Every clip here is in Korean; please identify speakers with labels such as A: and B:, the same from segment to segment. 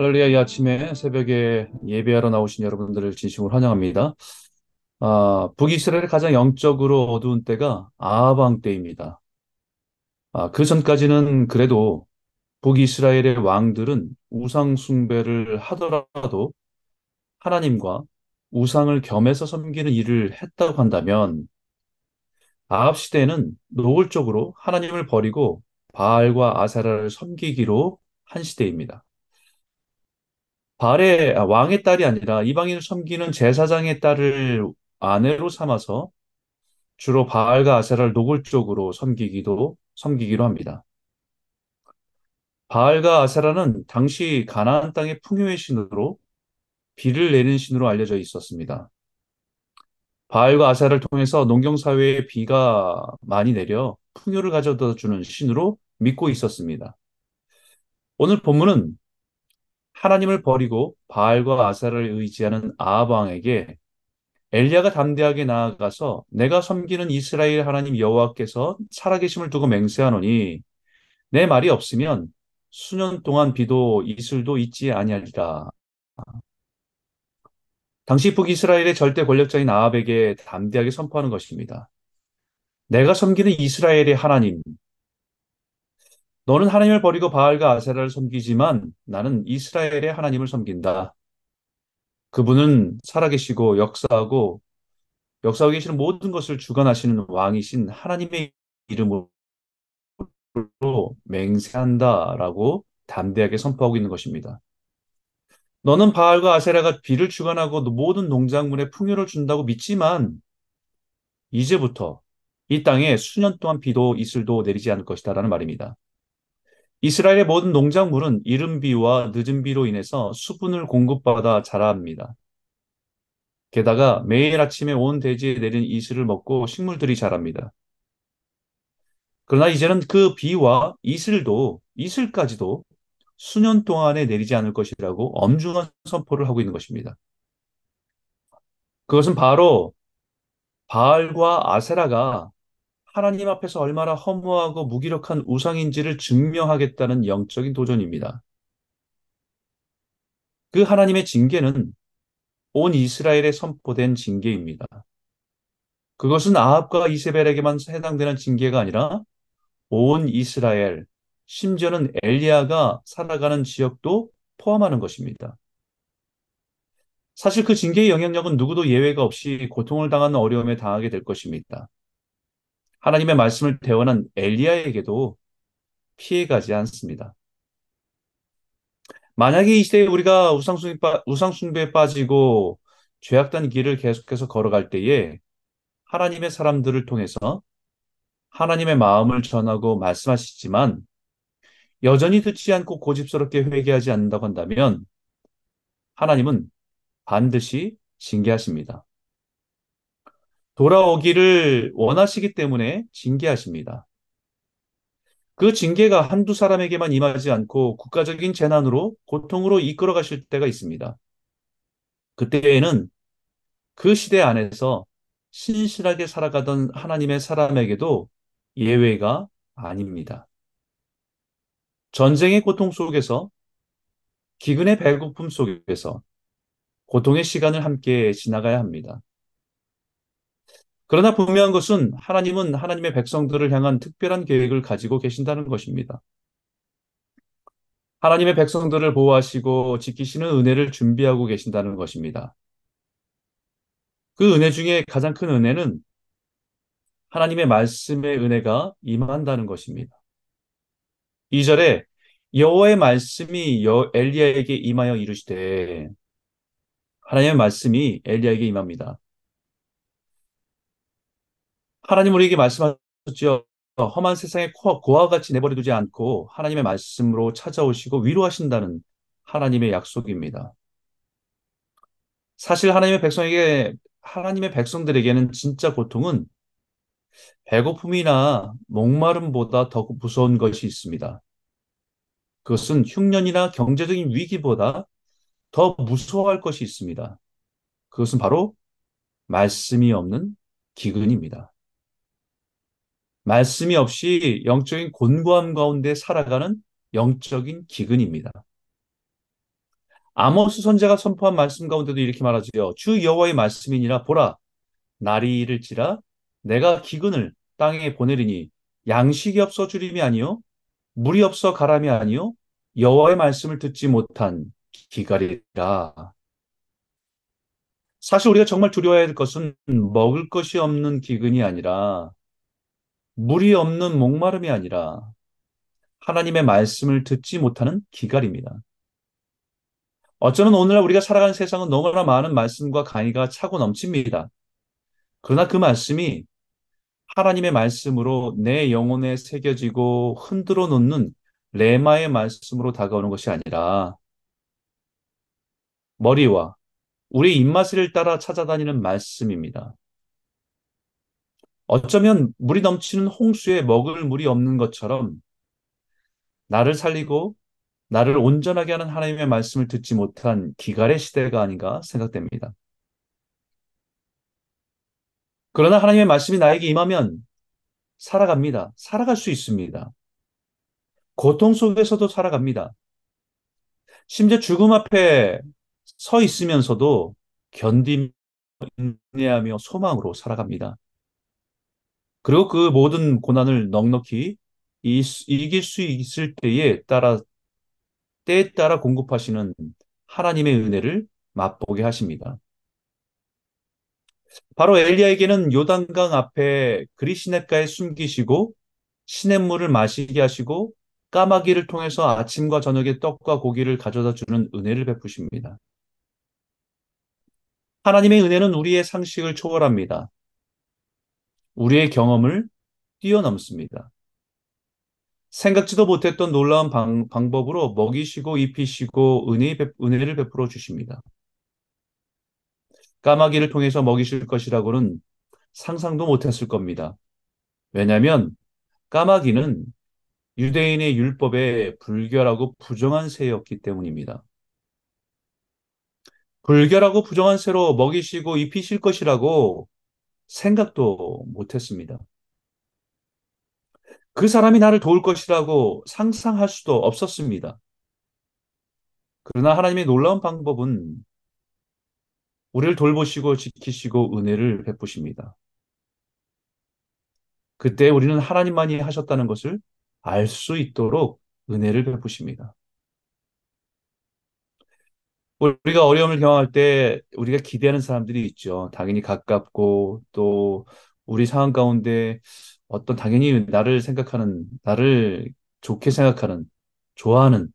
A: 할렐루야, 이 아침에 새벽에 예배하러 나오신 여러분들을 진심으로 환영합니다. 아, 북이스라엘의 가장 영적으로 어두운 때가 아하방 때입니다. 아, 그 전까지는 그래도 북이스라엘의 왕들은 우상 숭배를 하더라도 하나님과 우상을 겸해서 섬기는 일을 했다고 한다면 아합 시대는 노골적으로 하나님을 버리고 바알과 아세라를 섬기기로 한 시대입니다. 발의 아, 왕의 딸이 아니라 이방인을 섬기는 제사장의 딸을 아내로 삼아서 주로 바알과 아세라를 노골적으로 섬기기도 섬기기로 합니다. 바알과 아세라는 당시 가나안 땅의 풍요의 신으로 비를 내리는 신으로 알려져 있었습니다. 바알과 아세라를 통해서 농경 사회에 비가 많이 내려 풍요를 가져다 주는 신으로 믿고 있었습니다. 오늘 본문은 하나님을 버리고 바알과 아사를 의지하는 아합 왕에게 엘리야가 담대하게 나아가서 내가 섬기는 이스라엘 하나님 여호와께서 살아계심을 두고 맹세하노니 내 말이 없으면 수년 동안 비도 이슬도 있지 아니하리라. 당시 북이스라엘의 절대 권력자인 아합에게 담대하게 선포하는 것입니다. 내가 섬기는 이스라엘의 하나님, 너는 하나님을 버리고 바알과 아세라를 섬기지만 나는 이스라엘의 하나님을 섬긴다. 그분은 살아계시고 역사하고 역사하고 계시는 모든 것을 주관하시는 왕이신 하나님의 이름으로 맹세한다라고 담대하게 선포하고 있는 것입니다. 너는 바알과 아세라가 비를 주관하고 모든 농작물에 풍요를 준다고 믿지만 이제부터 이 땅에 수년 동안 비도 이슬도 내리지 않을 것이다라는 말입니다. 이스라엘의 모든 농작물은 이른 비와 늦은 비로 인해서 수분을 공급받아 자랍니다. 게다가 매일 아침에 온 대지에 내린 이슬을 먹고 식물들이 자랍니다. 그러나 이제는 그 비와 이슬도, 이슬까지도 수년 동안에 내리지 않을 것이라고 엄중한 선포를 하고 있는 것입니다. 그것은 바로 바알과 아세라가 하나님 앞에서 얼마나 허무하고 무기력한 우상인지를 증명하겠다는 영적인 도전입니다. 그 하나님의 징계는 온 이스라엘에 선포된 징계입니다. 그것은 아합과 이세벨에게만 해당되는 징계가 아니라 온 이스라엘, 심지어는 엘리야가 살아가는 지역도 포함하는 것입니다. 사실 그 징계의 영향력은 누구도 예외가 없이 고통을 당하는 어려움에 당하게 될 것입니다. 하나님의 말씀을 대원한 엘리야에게도 피해가지 않습니다. 만약에 이 시대에 우리가 우상숭배에 빠지고 죄악된 길을 계속해서 걸어갈 때에 하나님의 사람들을 통해서 하나님의 마음을 전하고 말씀하시지만 여전히 듣지 않고 고집스럽게 회개하지 않는다고 한다면 하나님은 반드시 징계하십니다. 돌아오기를 원하시기 때문에 징계하십니다. 그 징계가 한두 사람에게만 임하지 않고 국가적인 재난으로 고통으로 이끌어 가실 때가 있습니다. 그때에는 그 시대 안에서 신실하게 살아가던 하나님의 사람에게도 예외가 아닙니다. 전쟁의 고통 속에서 기근의 배고픔 속에서 고통의 시간을 함께 지나가야 합니다. 그러나 분명한 것은 하나님은 하나님의 백성들을 향한 특별한 계획을 가지고 계신다는 것입니다. 하나님의 백성들을 보호하시고 지키시는 은혜를 준비하고 계신다는 것입니다. 그 은혜 중에 가장 큰 은혜는 하나님의 말씀의 은혜가 임한다는 것입니다. 2절에 여호와의 말씀이 엘리야에게 임하여 이르시되 하나님의 말씀이 엘리야에게 임합니다. 하나님 우리에게 말씀하셨죠. 험한 세상에 고와 같이 내버려 두지 않고 하나님의 말씀으로 찾아오시고 위로하신다는 하나님의 약속입니다. 사실 하나님의 백성에게 하나님의 백성들에게는 진짜 고통은 배고픔이나 목마름보다 더 무서운 것이 있습니다. 그것은 흉년이나 경제적인 위기보다 더 무서워할 것이 있습니다. 그것은 바로 말씀이 없는 기근입니다. 말씀이 없이 영적인 곤고함 가운데 살아가는 영적인 기근입니다. 아모스 선제가 선포한 말씀 가운데도 이렇게 말하지요. 주 여호와의 말씀이니라 보라 날이 이를지라 내가 기근을 땅에 보내리니 양식이 없어 주림이 아니요 물이 없어 가람이 아니요 여호와의 말씀을 듣지 못한 기갈이라. 사실 우리가 정말 두려워해야 할 것은 먹을 것이 없는 기근이 아니라 물이 없는 목마름이 아니라 하나님의 말씀을 듣지 못하는 기갈입니다. 어쩌면 오늘날 우리가 살아가는 세상은 너무나 많은 말씀과 강의가 차고 넘칩니다. 그러나 그 말씀이 하나님의 말씀으로 내 영혼에 새겨지고 흔들어 놓는 레마의 말씀으로 다가오는 것이 아니라 머리와 우리 입맛을 따라 찾아다니는 말씀입니다. 어쩌면 물이 넘치는 홍수에 먹을 물이 없는 것처럼 나를 살리고 나를 온전하게 하는 하나님의 말씀을 듣지 못한 기갈의 시대가 아닌가 생각됩니다. 그러나 하나님의 말씀이 나에게 임하면 살아갑니다. 살아갈 수 있습니다. 고통 속에서도 살아갑니다. 심지어 죽음 앞에 서 있으면서도 견디며 인내하며 소망으로 살아갑니다. 그리고 그 모든 고난을 넉넉히 이길 수 있을 때에 따라 때에 따라 공급하시는 하나님의 은혜를 맛보게 하십니다. 바로 엘리야에게는 요단강 앞에 그리시네가에 숨기시고 시냇물을 마시게 하시고 까마귀를 통해서 아침과 저녁에 떡과 고기를 가져다 주는 은혜를 베푸십니다. 하나님의 은혜는 우리의 상식을 초월합니다. 우리의 경험을 뛰어넘습니다. 생각지도 못했던 놀라운 방, 법으로 먹이시고 입히시고 은혜, 은혜 를 베풀어 주십니다. 까마귀를 통해서 먹이실 것이라고는 상상도 못했을 겁니다. 왜냐하면 까마귀는 유대인의 율법에 불결하고 부정한 새였기 때문입니다. 불결하고 부정한 새로 먹이시고 입히실 것이라고 생각도 못했습니다. 그 사람이 나를 도울 것이라고 상상할 수도 없었습니다. 그러나 하나님의 놀라운 방법은 우리를 돌보시고 지키시고 은혜를 베푸십니다. 그때 우리는 하나님만이 하셨다는 것을 알 수 있도록 은혜를 베푸십니다. 우리가 어려움을 경험할 때 우리가 기대하는 사람들이 있죠. 당연히 가깝고 또 우리 상황 가운데 어떤 당연히 나를 생각하는, 나를 좋게 생각하는, 좋아하는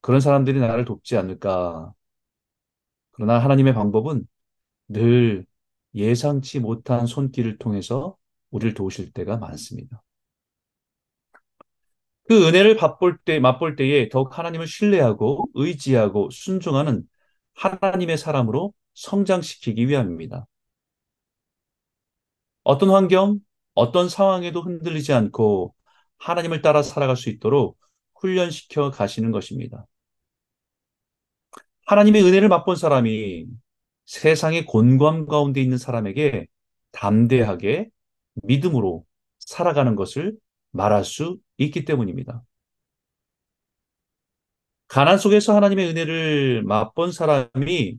A: 그런 사람들이 나를 돕지 않을까. 그러나 하나님의 방법은 늘 예상치 못한 손길을 통해서 우리를 도우실 때가 많습니다. 그 은혜를 맛볼 때, 맛볼 때에 더욱 하나님을 신뢰하고 의지하고 순종하는 하나님의 사람으로 성장시키기 위함입니다. 어떤 환경, 어떤 상황에도 흔들리지 않고 하나님을 따라 살아갈 수 있도록 훈련시켜 가시는 것입니다. 하나님의 은혜를 맛본 사람이 세상의 곤광 가운데 있는 사람에게 담대하게 믿음으로 살아가는 것을 말할 수 있기 때문입니다. 가난 속에서 하나님의 은혜를 맛본 사람이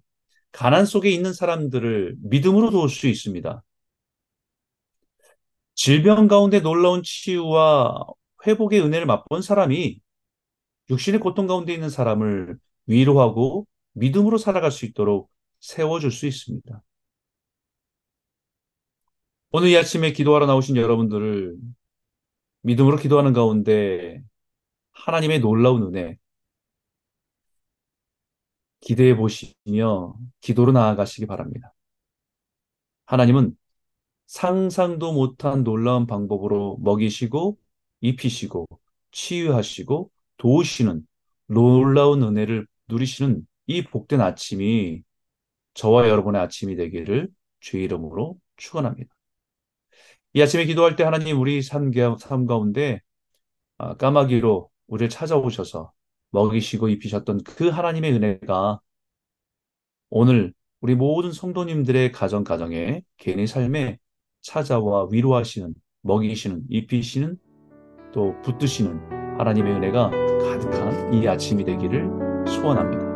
A: 가난 속에 있는 사람들을 믿음으로 도울 수 있습니다. 질병 가운데 놀라운 치유와 회복의 은혜를 맛본 사람이 육신의 고통 가운데 있는 사람을 위로하고 믿음으로 살아갈 수 있도록 세워줄 수 있습니다. 오늘 이 아침에 기도하러 나오신 여러분들을 믿음으로 기도하는 가운데 하나님의 놀라운 은혜 기대해 보시며 기도로 나아가시기 바랍니다. 하나님은 상상도 못한 놀라운 방법으로 먹이시고 입히시고 치유하시고 도우시는 놀라운 은혜를 누리시는 이 복된 아침이 저와 여러분의 아침이 되기를 주의 이름으로 축원합니다. 이 아침에 기도할 때 하나님 우리 삶, 가운데 아, 까마귀로 우리를 찾아오셔서 먹이시고 입히셨던 그 하나님의 은혜가 오늘 우리 모든 성도님들의 가정 가정에 개인의 삶에 찾아와 위로하시는 먹이시는 입히시는 또 붙드시는 하나님의 은혜가 가득한 이 아침이 되기를 소원합니다.